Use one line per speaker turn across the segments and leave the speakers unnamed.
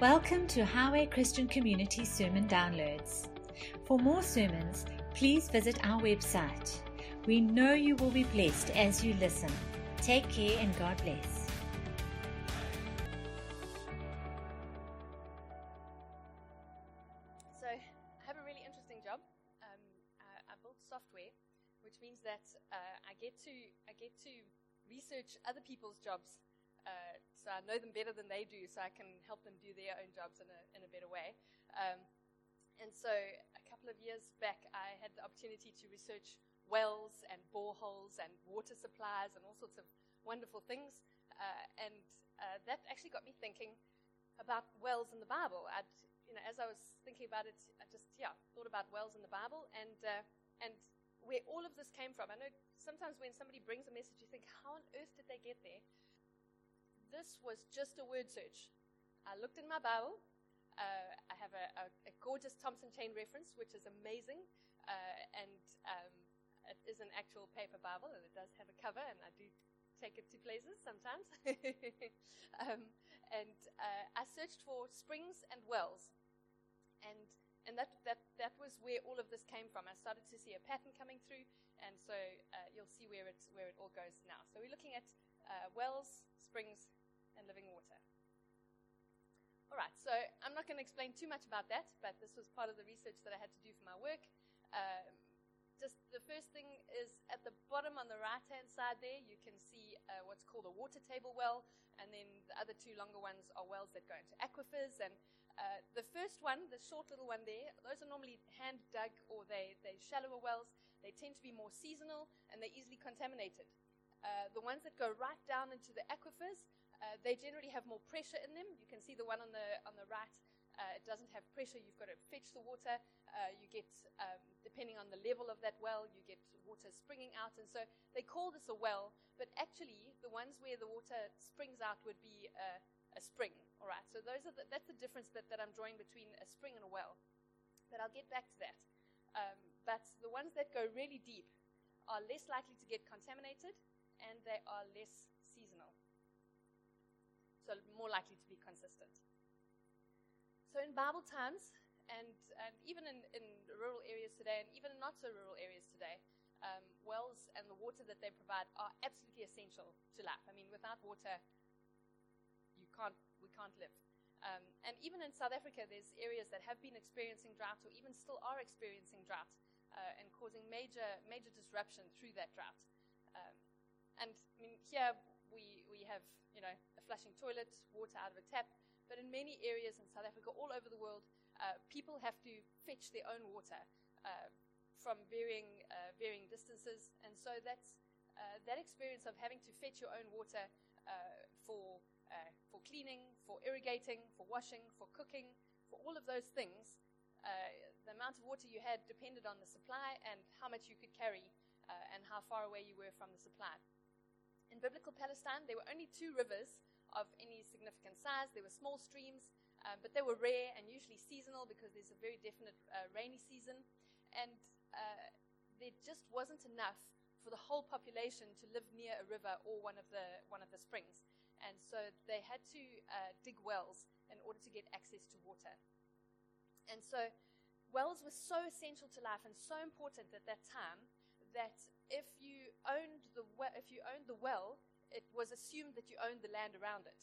Welcome to Highway Christian Community Sermon Downloads. For more sermons, please visit our website. We know you will be blessed as you listen. Take care and God bless.
So I have a really interesting job. Um, I, I build software, which means that uh, I get to I get to research other people's jobs. Uh, so I know them better than they do, so I can help jobs in a in a better way. Um, and so a couple of years back, I had the opportunity to research wells and boreholes and water supplies and all sorts of wonderful things. Uh, and uh, that actually got me thinking about wells in the Bible. I'd, you know, as I was thinking about it, I just yeah thought about wells in the Bible and uh, and where all of this came from. I know sometimes when somebody brings a message, you think, how on earth did they get there? This was just a word search. I looked in my Bible. Uh, I have a, a, a, gorgeous Thompson chain reference, which is amazing, uh, and um, it is an actual paper Bible, and it does have a cover, and I do take it to places sometimes. um, and uh, I searched for springs and wells, and and that, that that was where all of this came from. I started to see a pattern coming through, and so uh, you'll see where it where it all goes now. So we're looking at uh, wells, springs, and living water. All right, so I'm not going to explain too much about that, but this was part of the research that I had to do for my work. Um, just the first thing is at the bottom on the right hand side there, you can see uh, what's called a water table well, and then the other two longer ones are wells that go into aquifers. And uh, the first one, the short little one there, those are normally hand dug or they, they're shallower wells. They tend to be more seasonal and they're easily contaminated. Uh, the ones that go right down into the aquifers, uh, they generally have more pressure in them. You can see the one on the on the right. Uh, it doesn't have pressure. You've got to fetch the water. Uh, you get, um, depending on the level of that well, you get water springing out. And so they call this a well, but actually, the ones where the water springs out would be a, a spring. All right. So those are the, that's the difference that, that I'm drawing between a spring and a well. But I'll get back to that. Um, but the ones that go really deep are less likely to get contaminated, and they are less so more likely to be consistent. So in Bible times, and, and even in, in rural areas today, and even in not so rural areas today, um, wells and the water that they provide are absolutely essential to life. I mean, without water, you can't, we can't live. Um, and even in South Africa, there's areas that have been experiencing drought or even still are experiencing drought uh, and causing major, major disruption through that drought. Um, and I mean, here we, we have, you know, a flushing toilet, water out of a tap, but in many areas in South Africa, all over the world, uh, people have to fetch their own water uh, from varying, uh, varying distances. And so that's, uh, that experience of having to fetch your own water uh, for, uh, for cleaning, for irrigating, for washing, for cooking, for all of those things, the amount of water you had depended on the supply and how much you could carry and how far away you were from the supply. In biblical Palestine, there were only two rivers of any significant size. There were small streams, uh, but they were rare and usually seasonal because there's a very definite uh, rainy season. And uh, there just wasn't enough for the whole population to live near a river or one of the, one of the springs. And so they had to uh, dig wells in order to get access to water. And so wells were so essential to life and so important at that time that if you owned the well, if you owned the well, it was assumed that you owned the land around it.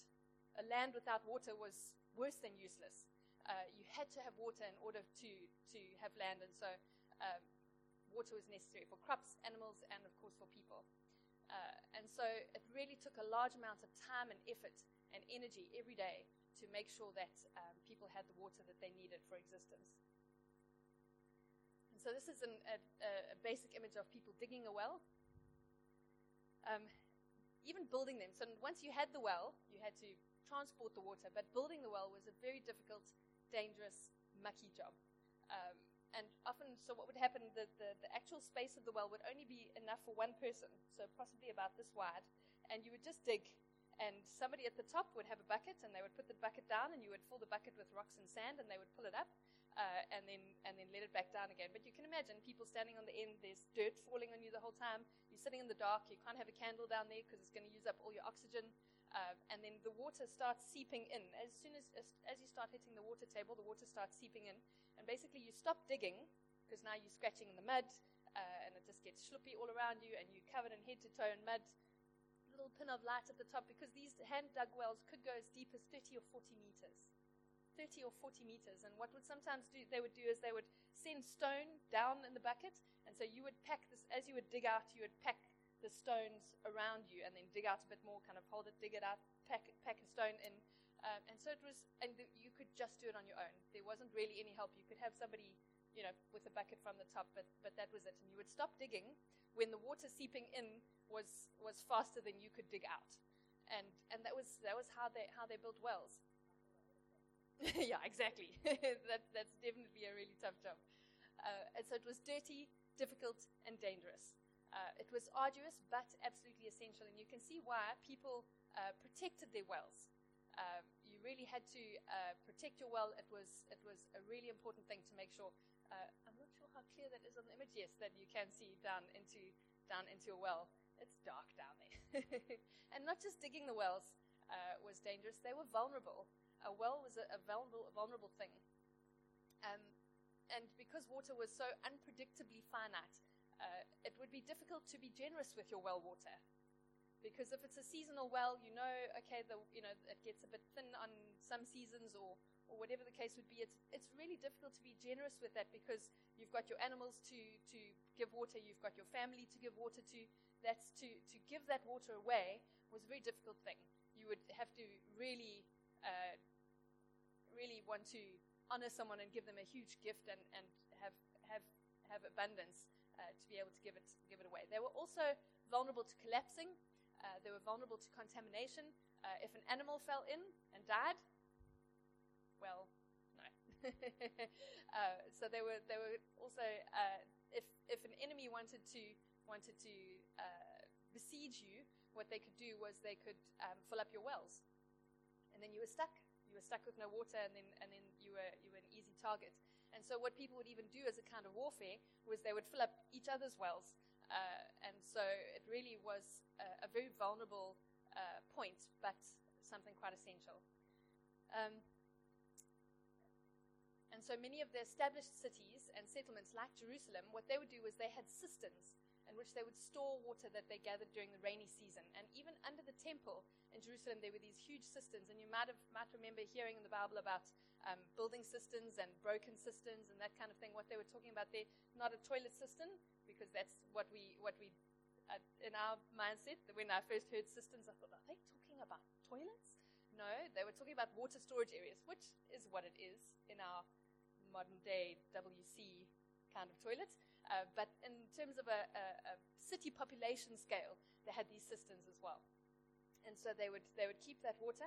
A land without water was worse than useless. Uh, you had to have water in order to, to have land, and so um, water was necessary for crops, animals, and of course for people. Uh, and so it really took a large amount of time and effort and energy every day to make sure that um, people had the water that they needed for existence. So this is an, a, a, basic image of people digging a well. Um, even building them. So once you had the well, you had to transport the water, but building the well was a very difficult, dangerous, mucky job. Um, and often, so what would happen, the, the, the, actual space of the well would only be enough for one person, so possibly about this wide, and you would just dig, and somebody at the top would have a bucket, and they would put the bucket down, and you would fill the bucket with rocks and sand, and they would pull it up, uh, and then and then let it back down again. But you can imagine people standing on the end. There's dirt falling on you the whole time. You're sitting in the dark. You can't have a candle down there because it's going to use up all your oxygen. Uh, and then the water starts seeping in. As soon as, as, you start hitting the water table, the water starts seeping in. And basically, you stop digging because now you're scratching in the mud uh, and it just gets schloopy all around you and you're covered in head to toe in mud. Little pin of light at the top because these hand dug wells could go as deep as 30 or 40 meters. 30 or 40 meters. And what would sometimes do, they would do is they would send stone down in the bucket. And so you would pack this, as you would dig out, you would pack the stones around you and then dig out a bit more, kind of hold it, dig it out, pack, pack a stone in. Um, and so it was, and the, you could just do it on your own. There wasn't really any help. You could have somebody, you know, with a bucket from the top, but, but that was it. And you would stop digging when the water seeping in was, was faster than you could dig out. And, and that was, that was how they, how they built wells. yeah, exactly. that, that's definitely a really tough job. Uh, and so it was dirty, difficult, and dangerous. Uh, it was arduous, but absolutely essential. And you can see why people uh, protected their wells. Uh, you really had to uh, protect your well. It was, it was a really important thing to make sure. Uh, I'm not sure how clear that is on the image. Yes, that you can see down into, down into a well. It's dark down there. and not just digging the wells uh, was dangerous, they were vulnerable. A well was a, a vulnerable, vulnerable thing. Um, and because water was so unpredictably finite, uh, it would be difficult to be generous with your well water. Because if it's a seasonal well, you know, okay, the, you know, it gets a bit thin on some seasons or, or whatever the case would be. It's, it's really difficult to be generous with that because you've got your animals to, to give water, you've got your family to give water to. That's to, to give that water away was a very difficult thing. You would have to really, uh, really want to honor someone and give them a huge gift and, and have, have, have abundance uh, to be able to give it, give it away. They were also vulnerable to collapsing. Uh, they were vulnerable to contamination. Uh, if an animal fell in and died, well, no. Uh, so they were, they were also, uh, if, if an enemy wanted to, wanted to besiege you, what they could do was they could um, fill up your wells. And then you were stuck. You were stuck with no water, and then, and then you, were, you were an easy target. And so, what people would even do as a kind of warfare was they would fill up each other's wells. Uh, and so, it really was a, a very vulnerable uh, point, but something quite essential. Um, and so, many of the established cities and settlements, like Jerusalem, what they would do was they had cisterns in which they would store water that they gathered during the rainy season. And even under the temple in Jerusalem, there were these huge cisterns. And you might have might remember hearing in the Bible about um, building cisterns and broken cisterns and that kind of thing. What they were talking about there, not a toilet cistern, because that's what we what we uh, in our mindset. When I first heard cisterns, I thought, are they talking about toilets? No, they were talking about water storage areas, which is what it is in our modern day WC kind of toilet. Uh, but in terms of a, a, a, city population scale, they had these cisterns as well. And so they would, they would keep that water.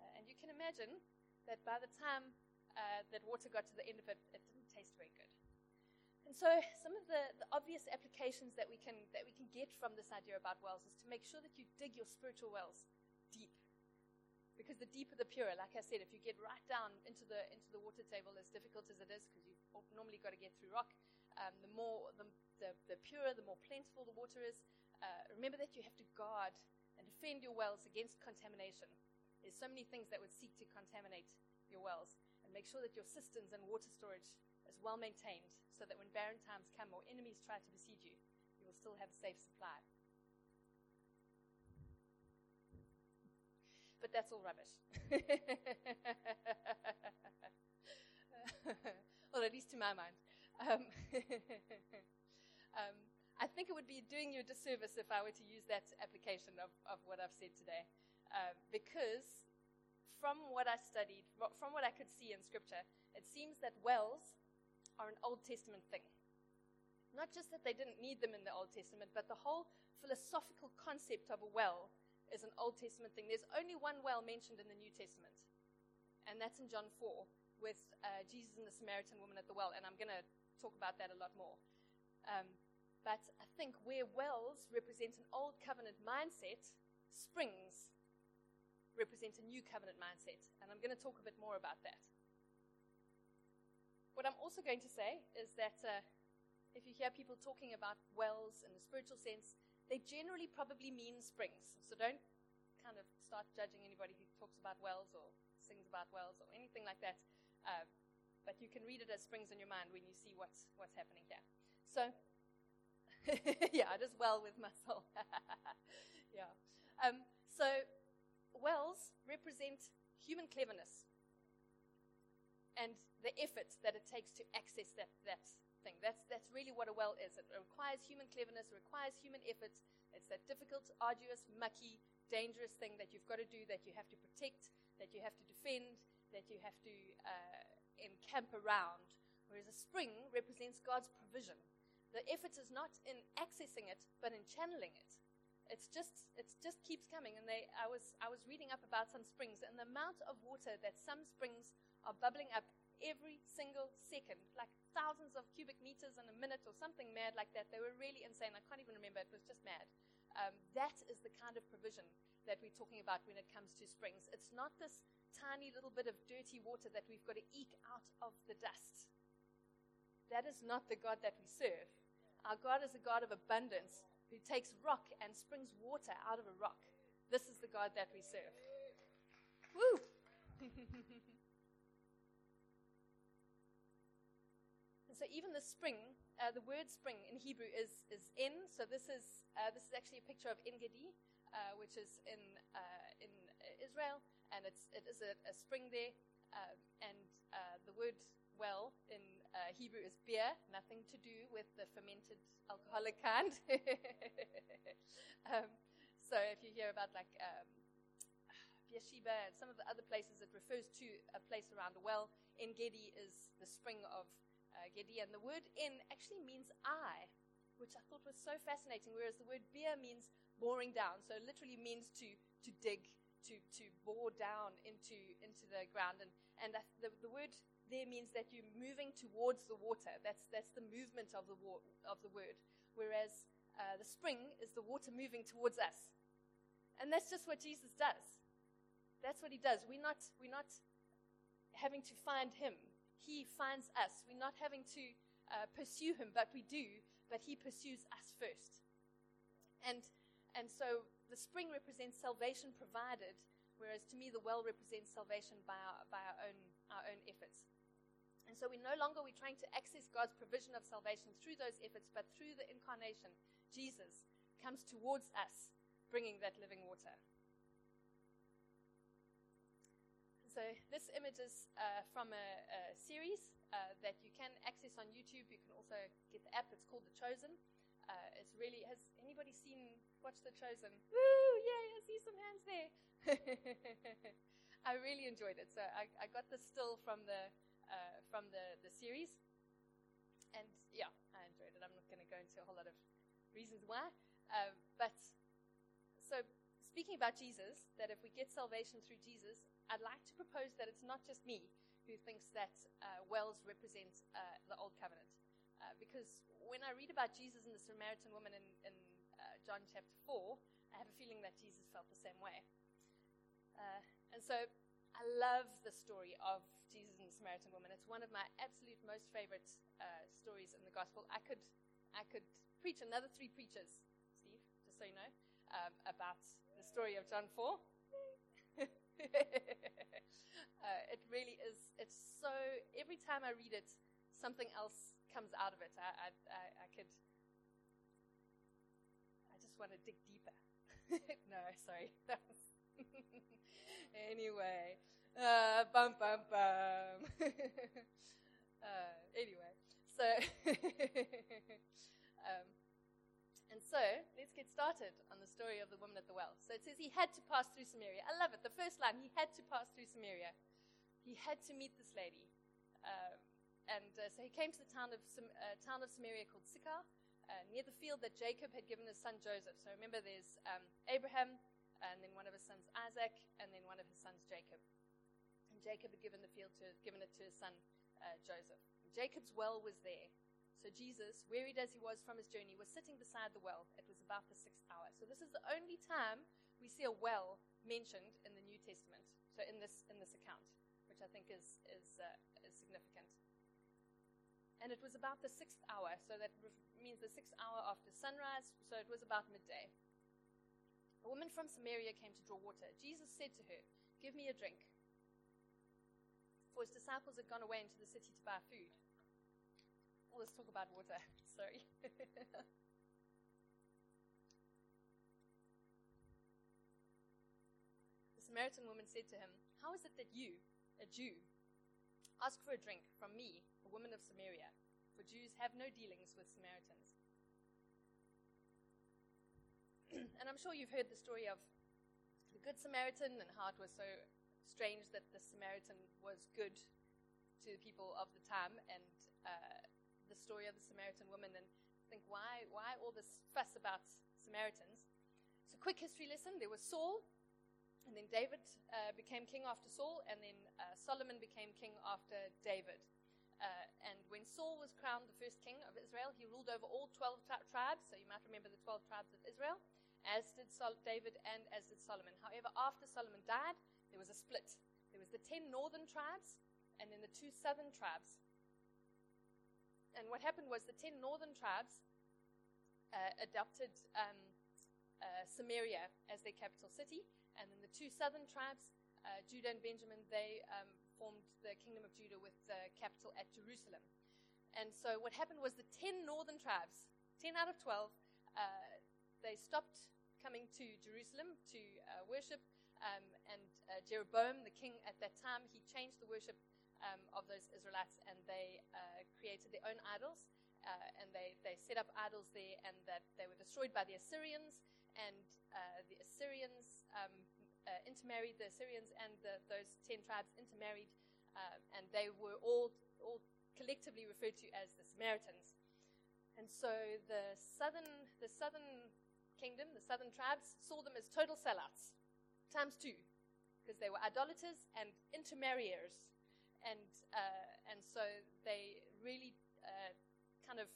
Uh, and you can imagine that by the time uh, that water got to the end of it, it didn't taste very good. And so, some of the, the, obvious applications that we, can, that we can get from this idea about wells is to make sure that you dig your spiritual wells deep. Because the deeper the purer, like I said, if you get right down into the, into the water table, as difficult as it is, because you've normally got to get through rock, um, the more the, the, the, purer, the more plentiful the water is. Uh, remember that you have to guard and defend your wells against contamination. There's so many things that would seek to contaminate your wells. And make sure that your cisterns and water storage is well maintained so that when barren times come or enemies try to besiege you, you will still have a safe supply. But that's all rubbish. well, at least to my mind. Um, um, I think it would be doing you a disservice if I were to use that application of, of what I've said today. Uh, because from what I studied, from what I could see in Scripture, it seems that wells are an Old Testament thing. Not just that they didn't need them in the Old Testament, but the whole philosophical concept of a well is an Old Testament thing. There's only one well mentioned in the New Testament, and that's in John 4 with uh, Jesus and the Samaritan woman at the well, and I'm going to talk about that a lot more. Um, but I think where wells represent an old covenant mindset, springs represent a new covenant mindset. And I'm going to talk a bit more about that. What I'm also going to say is that uh, if you hear people talking about wells in the spiritual sense, they generally probably mean springs. So don't kind of start judging anybody who talks about wells or sings about wells or anything like that. Uh, but you can read it as springs in your mind when you see what's, what's happening here. So, yeah, I just well with soul. yeah. Um, so, wells represent human cleverness and the effort that it takes to access that, that thing. That's, that's really what a well is. It requires human cleverness, requires human effort. It's that difficult, arduous, mucky, dangerous thing that you've got to do, that you have to protect, that you have to defend, that you have to uh, encamp around. Whereas a spring represents God's provision. The effort is not in accessing it, but in channeling it. It's just, it just keeps coming. And they, I, was, I was reading up about some springs, and the amount of water that some springs are bubbling up every single second, like thousands of cubic meters in a minute or something mad like that. They were really insane. I can't even remember. It was just mad. Um, that is the kind of provision that we're talking about when it comes to springs. It's not this tiny little bit of dirty water that we've got to eke out of the dust. That is not the God that we serve. Our God is a God of abundance who takes rock and springs water out of a rock. This is the God that we serve. Woo! and so even the spring, uh, the word spring in Hebrew is, is in. So this is, uh, this is actually a picture of En Gedi, uh, which is in, uh, in Israel and it's, it is a, a spring there. Um, and uh, the word well in uh, Hebrew is beer, nothing to do with the fermented alcoholic kind. um, so if you hear about like um, Beersheba and some of the other places, it refers to a place around a well. En Gedi is the spring of uh, the word in actually means eye, which I thought was so fascinating, whereas the word beer means boring down, so it literally means to, to dig to, to bore down into, into the ground. And, and the, the word there means that you're moving towards the water. That's, that's the movement of the, wa- of the word. Whereas uh, the spring is the water moving towards us. And that's just what Jesus does. That's what he does. We're not, we're not having to find him, he finds us. We're not having to uh, pursue him, but we do, but he pursues us first. And, and so the spring represents salvation provided, whereas to me the well represents salvation by our, by our, own, our own efforts. And so we no longer we're trying to access God's provision of salvation through those efforts, but through the incarnation, Jesus comes towards us, bringing that living water. So this image is uh, from a, a series uh, that you can access on YouTube. You can also get the app. It's called The Chosen. Uh, it's really has anybody seen watch The Chosen? Woo! Yay! I see some hands there. I really enjoyed it. So I, I got the still from the uh, from the the series, and yeah, I enjoyed it. I'm not going to go into a whole lot of reasons why, uh, but speaking about Jesus, that if we get salvation through Jesus, I'd like to propose that it's not just me who thinks that uh, wells represent uh, the old covenant. Uh, because when I read about Jesus and the Samaritan woman in, in uh, John chapter 4, I have a feeling that Jesus felt the same way. Uh, and so I love the story of Jesus and the Samaritan woman. It's one of my absolute most favorite uh, stories in the gospel. I could, I could preach another three preachers, Steve, just so you know, um, about the story of John 4. Uh, it really is, it's so, every time I read it, something else comes out of it. I, I, I, I could, I just want to dig deeper. no, sorry. anyway, uh, bum, bum, bum. uh, anyway, so, um, and so let's get started on the story of the woman at the well. So it says he had to pass through Samaria. I love it. The first line, he had to pass through Samaria. He had to meet this lady. Um, and uh, so he came to the town of, uh, town of Samaria called Sychar, uh, near the field that Jacob had given his son Joseph. So remember, there's um, Abraham, and then one of his sons Isaac, and then one of his sons Jacob. And Jacob had given the field to, given it to his son uh, Joseph. And Jacob's well was there. So Jesus, wearied as he was from his journey, was sitting beside the well. It was about the sixth hour. So this is the only time we see a well mentioned in the New Testament. So in this in this account, which I think is is, uh, is significant and it was about the sixth hour, so that means the sixth hour after sunrise, so it was about midday. A woman from Samaria came to draw water. Jesus said to her, Give me a drink. For his disciples had gone away into the city to buy food. Let's talk about water. Sorry. the Samaritan woman said to him, How is it that you, a Jew, ask for a drink from me, a woman of Samaria? For Jews have no dealings with Samaritans. and I'm sure you've heard the story of the Good Samaritan and how it was so strange that the Samaritan was good to the people of the time, and uh, the story of the Samaritan woman, and think why why all this fuss about Samaritans? So, quick history lesson: there was Saul, and then David uh, became king after Saul, and then uh, Solomon became king after David. Uh, and when Saul was crowned the first king of Israel, he ruled over all 12 tri- tribes. So you might remember the 12 tribes of Israel, as did Sol- David and as did Solomon. However, after Solomon died, there was a split. There was the 10 northern tribes and then the two southern tribes. And what happened was the 10 northern tribes uh, adopted um, uh, Samaria as their capital city, and then the two southern tribes, uh, Judah and Benjamin, they um, formed the kingdom of Judah with the capital at Jerusalem. And so what happened was the 10 northern tribes, 10 out of 12, uh, they stopped coming to Jerusalem to uh, worship. Um, and uh, Jeroboam, the king at that time, he changed the worship um, of those Israelites and they uh, created their own idols. Uh, and they, they set up idols there, and that they were destroyed by the Assyrians. And the Assyrians um, uh, intermarried, the Assyrians and the, those ten tribes intermarried, uh, and they were all, all collectively referred to as the Samaritans. And so the southern, the southern kingdom, the southern tribes, saw them as total sellouts, times two, because they were idolaters and intermarriers. And, uh, and so they really uh, kind of,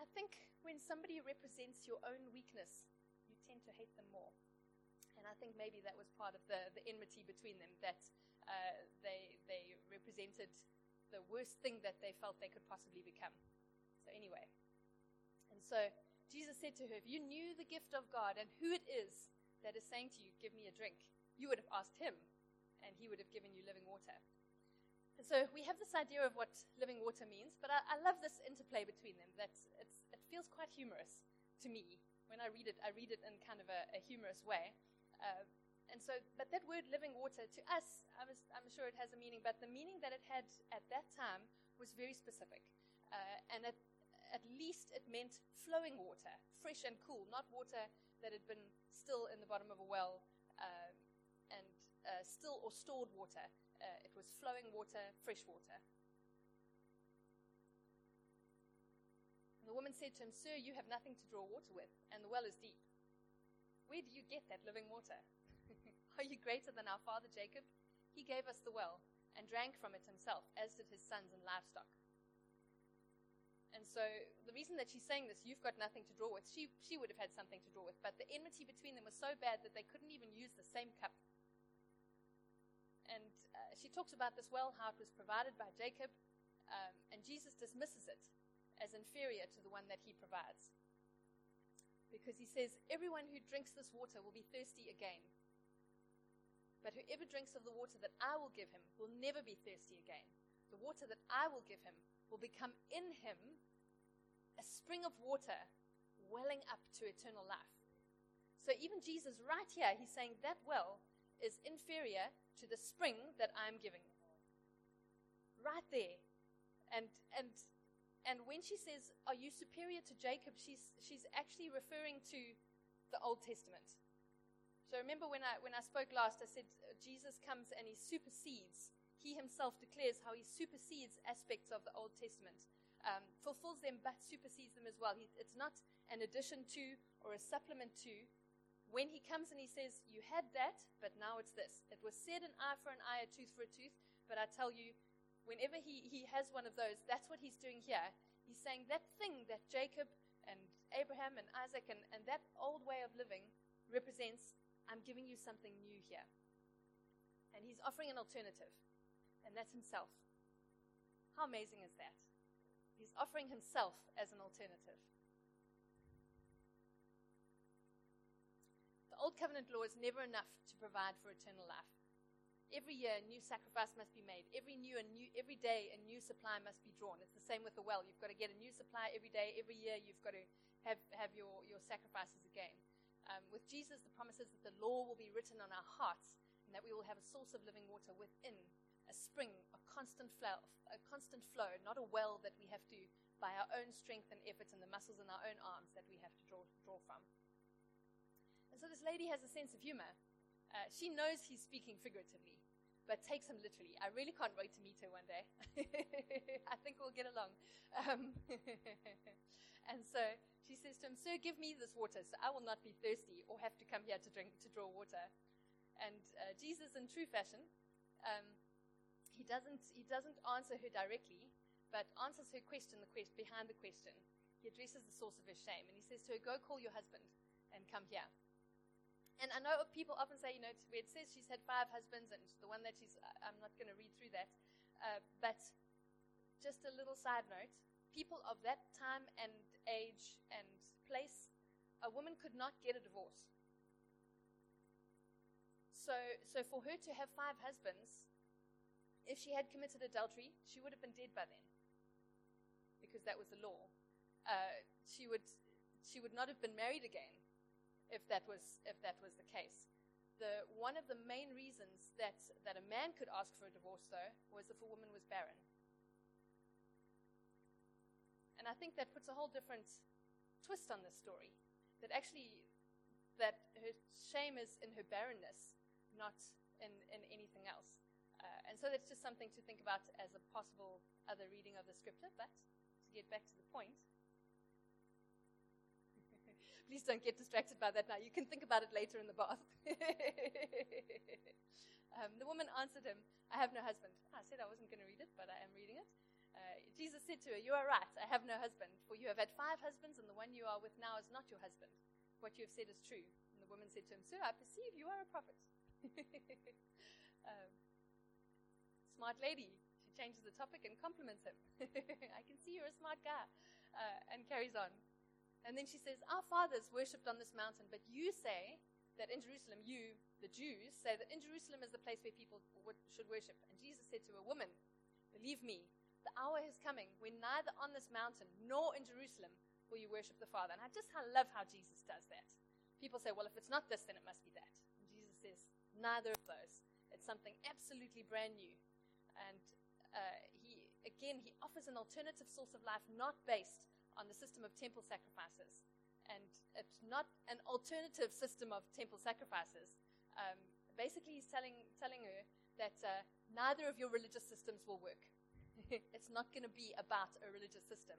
I think when somebody represents your own weakness, you tend to hate them more. And I think maybe that was part of the, the enmity between them, that uh, they, they represented the worst thing that they felt they could possibly become. So, anyway. And so Jesus said to her, If you knew the gift of God and who it is that is saying to you, Give me a drink, you would have asked him, and he would have given you living water. And so we have this idea of what living water means, but I, I love this interplay between them. That it feels quite humorous to me. When I read it, I read it in kind of a, a humorous way. Uh, and so, but that word living water to us, I I'm sure it has a meaning, but the meaning that it had at that time was very specific. Uh, and at, at least it meant flowing water, fresh and cool, not water that had been still in the bottom of a well uh, still or stored water. Uh, it was flowing water, fresh water. And the woman said to him, Sir, you have nothing to draw water with, and the well is deep. Where do you get that living water? Are you greater than our father Jacob? He gave us the well and drank from it himself, as did his sons and livestock. And so the reason that she's saying this, you've got nothing to draw with, she, she would have had something to draw with, but the enmity between them was so bad that they couldn't even use the same cup. She talks about this well, how it was provided by Jacob, um, and Jesus dismisses it as inferior to the one that he provides because he says, Everyone who drinks this water will be thirsty again. But whoever drinks of the water that I will give him will never be thirsty again. The water that I will give him will become in him a spring of water welling up to eternal life. So even Jesus, right here, he's saying that well is inferior to the spring that I'm giving. Right there. And, and and when she says, Are you superior to Jacob? she's, she's actually referring to the Old Testament. So remember when I, when I spoke last, I said uh, Jesus comes and he supersedes. He himself declares how he supersedes aspects of the Old Testament, um, fulfills them, but supersedes them as well. He, it's not an addition to or a supplement to. When he comes and he says, You had that, but now it's this. It was said an eye for an eye, a tooth for a tooth, but I tell you, whenever he, he has one of those, that's what he's doing here. He's saying that thing that Jacob and Abraham and Isaac and, and that old way of living represents, I'm giving you something new here. And he's offering an alternative, and that's himself. How amazing is that? He's offering himself as an alternative. Old covenant law is never enough to provide for eternal life. Every year, a new sacrifice must be made. Every new and new, every day, a new supply must be drawn. It's the same with the well. You've got to get a new supply every day. Every year, you've got to have, have your, your sacrifices again. Um, with Jesus, the promise is that the law will be written on our hearts and that we will have a source of living water within, a spring, a constant flow, a constant flow, not a well that we have to, by our own strength and effort and the muscles in our own arms, that we have to draw, draw from. And so this lady has a sense of humor. Uh, she knows he's speaking figuratively, but takes him literally. I really can't wait to meet her one day. I think we'll get along. Um, and so she says to him, Sir, give me this water so I will not be thirsty or have to come here to drink, to draw water. And uh, Jesus, in true fashion, um, he, doesn't, he doesn't answer her directly, but answers her question the quest, behind the question. He addresses the source of her shame, and he says to her, Go call your husband and come here. And I know people often say, you know, where it says she's had five husbands, and the one that she's, I'm not going to read through that. Uh, but just a little side note people of that time and age and place, a woman could not get a divorce. So, so for her to have five husbands, if she had committed adultery, she would have been dead by then, because that was the law. Uh, she would, she would not have been married again if that was, if that was the case. The, one of the main reasons that, that a man could ask for a divorce, though, was if a woman was barren. And I think that puts a whole different twist on this story. That actually, that her shame is in her barrenness, not in, in anything else. Uh, and so that's just something to think about as a possible other reading of the scripture. But to get back to the point, Please don't get distracted by that now. You can think about it later in the bath. um, the woman answered him, I have no husband. I said I wasn't going to read it, but I am reading it. Uh, Jesus said to her, You are right, I have no husband, for you have had five husbands, and the one you are with now is not your husband. What you have said is true. And the woman said to him, Sir, I perceive you are a prophet. um, smart lady. She changes the topic and compliments him. I can see you're a smart guy. Uh, and carries on. And then she says, Our fathers worshipped on this mountain, but you say that in Jerusalem, you, the Jews, say that in Jerusalem is the place where people should worship. And Jesus said to a woman, Believe me, the hour is coming when neither on this mountain nor in Jerusalem will you worship the Father. And I just love how Jesus does that. People say, Well, if it's not this, then it must be that. And Jesus says, Neither of those. It's something absolutely brand new. And uh, he, again, he offers an alternative source of life not based on the system of temple sacrifices. And it's not an alternative system of temple sacrifices. Um, basically, he's telling, telling her that uh, neither of your religious systems will work. it's not going to be about a religious system.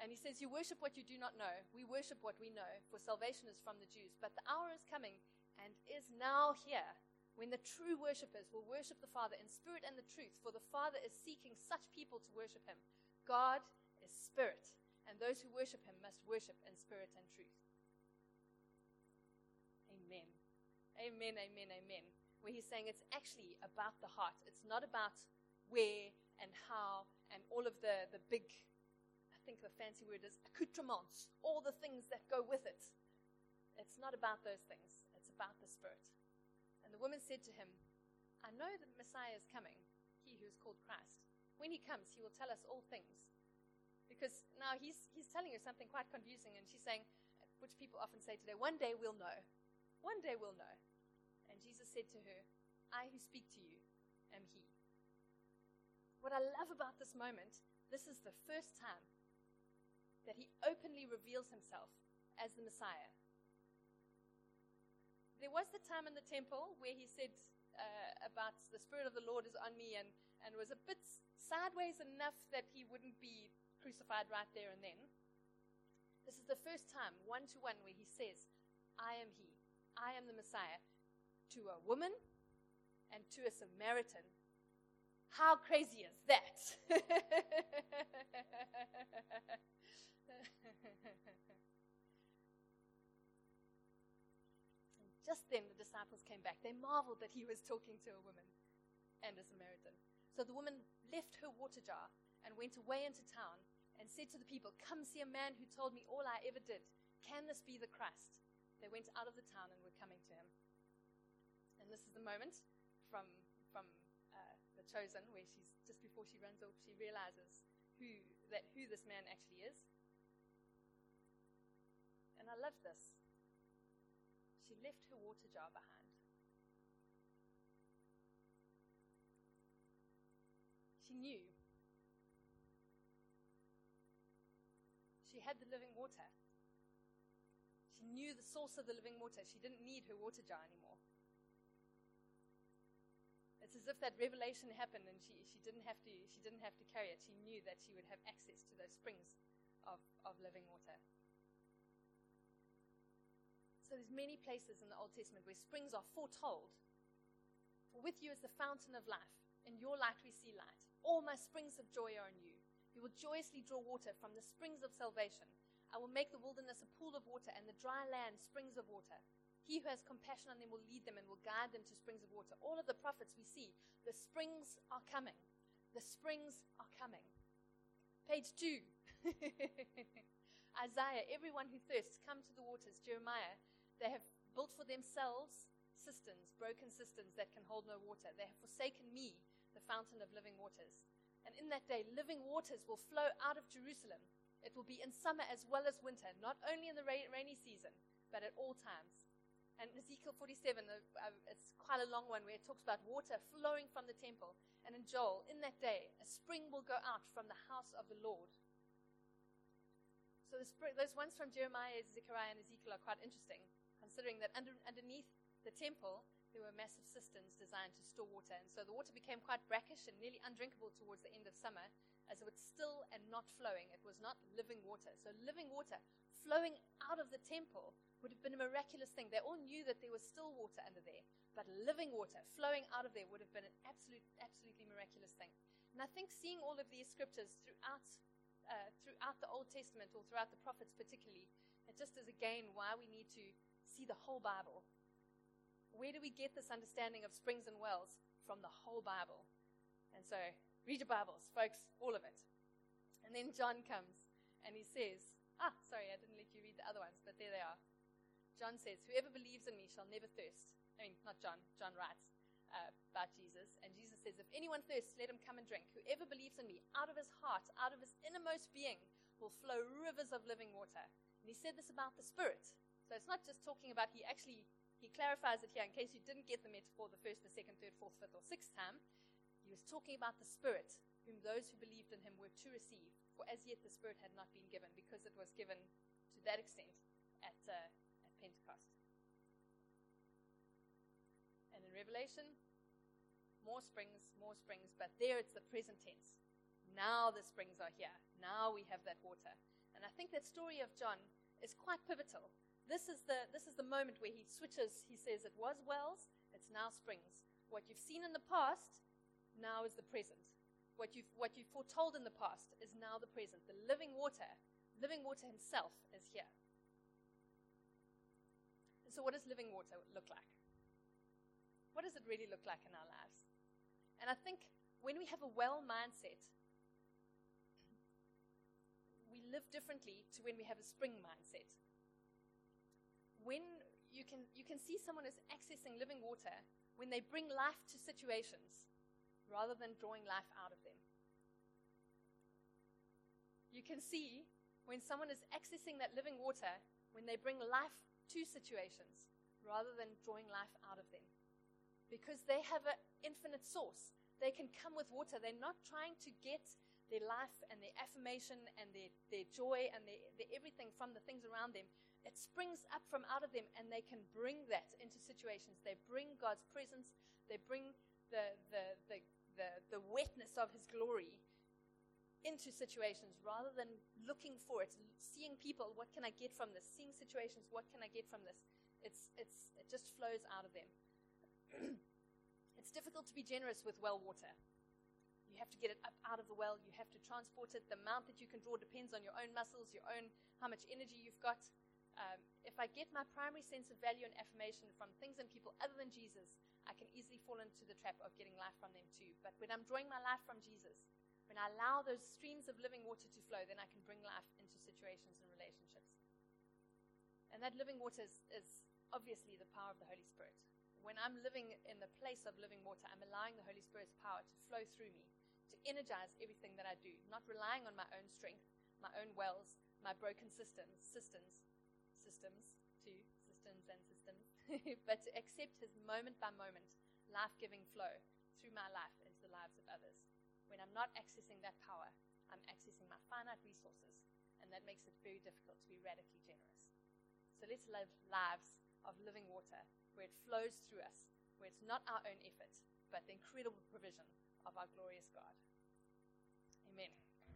And he says, You worship what you do not know. We worship what we know, for salvation is from the Jews. But the hour is coming and is now here when the true worshippers will worship the Father in spirit and the truth, for the Father is seeking such people to worship him. God is spirit, and those who worship him must worship in spirit and truth. Amen. Amen, amen, amen. Where he's saying it's actually about the heart. It's not about where and how and all of the, the big, I think the fancy word is accoutrements, all the things that go with it. It's not about those things, it's about the Spirit. And the woman said to him, I know that Messiah is coming, he who is called Christ. When he comes, he will tell us all things. Because now he's, he's telling her something quite confusing, and she's saying, which people often say today, one day we'll know. One day we'll know. And Jesus said to her, I who speak to you am he. What I love about this moment, this is the first time that he openly reveals himself as the Messiah. There was the time in the temple where he said uh, about the Spirit of the Lord is on me and, and was a bit sideways enough that he wouldn't be crucified right there and then. This is the first time, one to one, where he says, I am he. I am the Messiah. To a woman and to a Samaritan. How crazy is that? just then the disciples came back. They marveled that he was talking to a woman and a Samaritan. So the woman left her water jar and went away into town and said to the people, Come see a man who told me all I ever did. Can this be the Christ? they went out of the town and were coming to him. And this is the moment from, from uh, the chosen where she's just before she runs off, she realizes who, that who this man actually is. And I love this. She left her water jar behind. She knew. She had the living water. She knew the source of the living water. She didn't need her water jar anymore. It's as if that revelation happened and she, she, didn't have to, she didn't have to carry it. She knew that she would have access to those springs of, of living water. So there's many places in the Old Testament where springs are foretold. For with you is the fountain of life. In your light we see light. All my springs of joy are in you. You will joyously draw water from the springs of salvation. I will make the wilderness a pool of water and the dry land springs of water. He who has compassion on them will lead them and will guide them to springs of water. All of the prophets we see, the springs are coming. The springs are coming. Page two. Isaiah, everyone who thirsts, come to the waters. Jeremiah, they have built for themselves cisterns, broken cisterns that can hold no water. They have forsaken me, the fountain of living waters. And in that day, living waters will flow out of Jerusalem. It will be in summer as well as winter, not only in the rainy season, but at all times. And Ezekiel 47, uh, it's quite a long one where it talks about water flowing from the temple. And in Joel, in that day, a spring will go out from the house of the Lord. So spring, those ones from Jeremiah, Zechariah, and Ezekiel are quite interesting, considering that under, underneath the temple, there were massive cisterns designed to store water. And so the water became quite brackish and nearly undrinkable towards the end of summer, as it was still and not flowing. It was not living water. So living water flowing out of the temple would have been a miraculous thing. They all knew that there was still water under there, but living water flowing out of there would have been an absolute, absolutely miraculous thing. And I think seeing all of these scriptures throughout, uh, throughout the Old Testament or throughout the prophets particularly, it just is again why we need to see the whole Bible. Where do we get this understanding of springs and wells? From the whole Bible. And so, read your Bibles, folks, all of it. And then John comes and he says, Ah, sorry, I didn't let you read the other ones, but there they are. John says, Whoever believes in me shall never thirst. I mean, not John, John writes uh, about Jesus. And Jesus says, If anyone thirsts, let him come and drink. Whoever believes in me, out of his heart, out of his innermost being, will flow rivers of living water. And he said this about the Spirit. So it's not just talking about, he actually he clarifies it here in case you didn't get the metaphor the first, the second, third, fourth, fifth, or sixth time. He was talking about the Spirit, whom those who believed in him were to receive. For as yet the Spirit had not been given, because it was given to that extent at, uh, Pentecost. And in Revelation, more springs, more springs, but there it's the present tense. Now the springs are here. Now we have that water. And I think that story of John is quite pivotal. This is the, this is the moment where he switches. He says it was wells, it's now springs. What you've seen in the past, now is the present. What you've, what you've foretold in the past is now the present. The living water, living water himself is here. So, what does living water look like? What does it really look like in our lives? And I think when we have a well mindset, we live differently to when we have a spring mindset. When you can, you can see someone is accessing living water when they bring life to situations rather than drawing life out of them. You can see when someone is accessing that living water when they bring life to situations rather than drawing life out of them. Because they have an infinite source. They can come with water. They're not trying to get their life and their affirmation and their, their joy and their, their everything from the things around them. It springs up from out of them and they can bring that into situations. They bring God's presence. They bring the, the, the, the, the wetness of His glory into situations rather than looking for it, seeing people, what can I get from this? Seeing situations, what can I get from this? It's, it's, it just flows out of them. it's difficult to be generous with well water. You have to get it up out of the well. You have to transport it. The amount that you can draw depends on your own muscles, your own, how much energy you've got. Um, if I get my primary sense of value and affirmation from things and people other than Jesus, I can easily fall into the trap of getting life from them too. But when I'm drawing my life from Jesus, when I allow those streams of living water to flow, then I can bring life into situations and relationships. And that living water is, is obviously the power of the Holy Spirit. When I'm living in the place of living water, I'm allowing the Holy Spirit's power to flow through me, to energize everything that I do, not relying on my own strength, my own wells, my broken systems, systems, systems, too, systems and systems, but to accept His moment by moment, life giving flow through my life into the lives of others. When I'm not accessing that power, I'm accessing my finite resources, and that makes it very difficult to be radically generous. So let's live lives of living water where it flows through us, where it's not our own effort, but the incredible provision of our glorious God. Amen.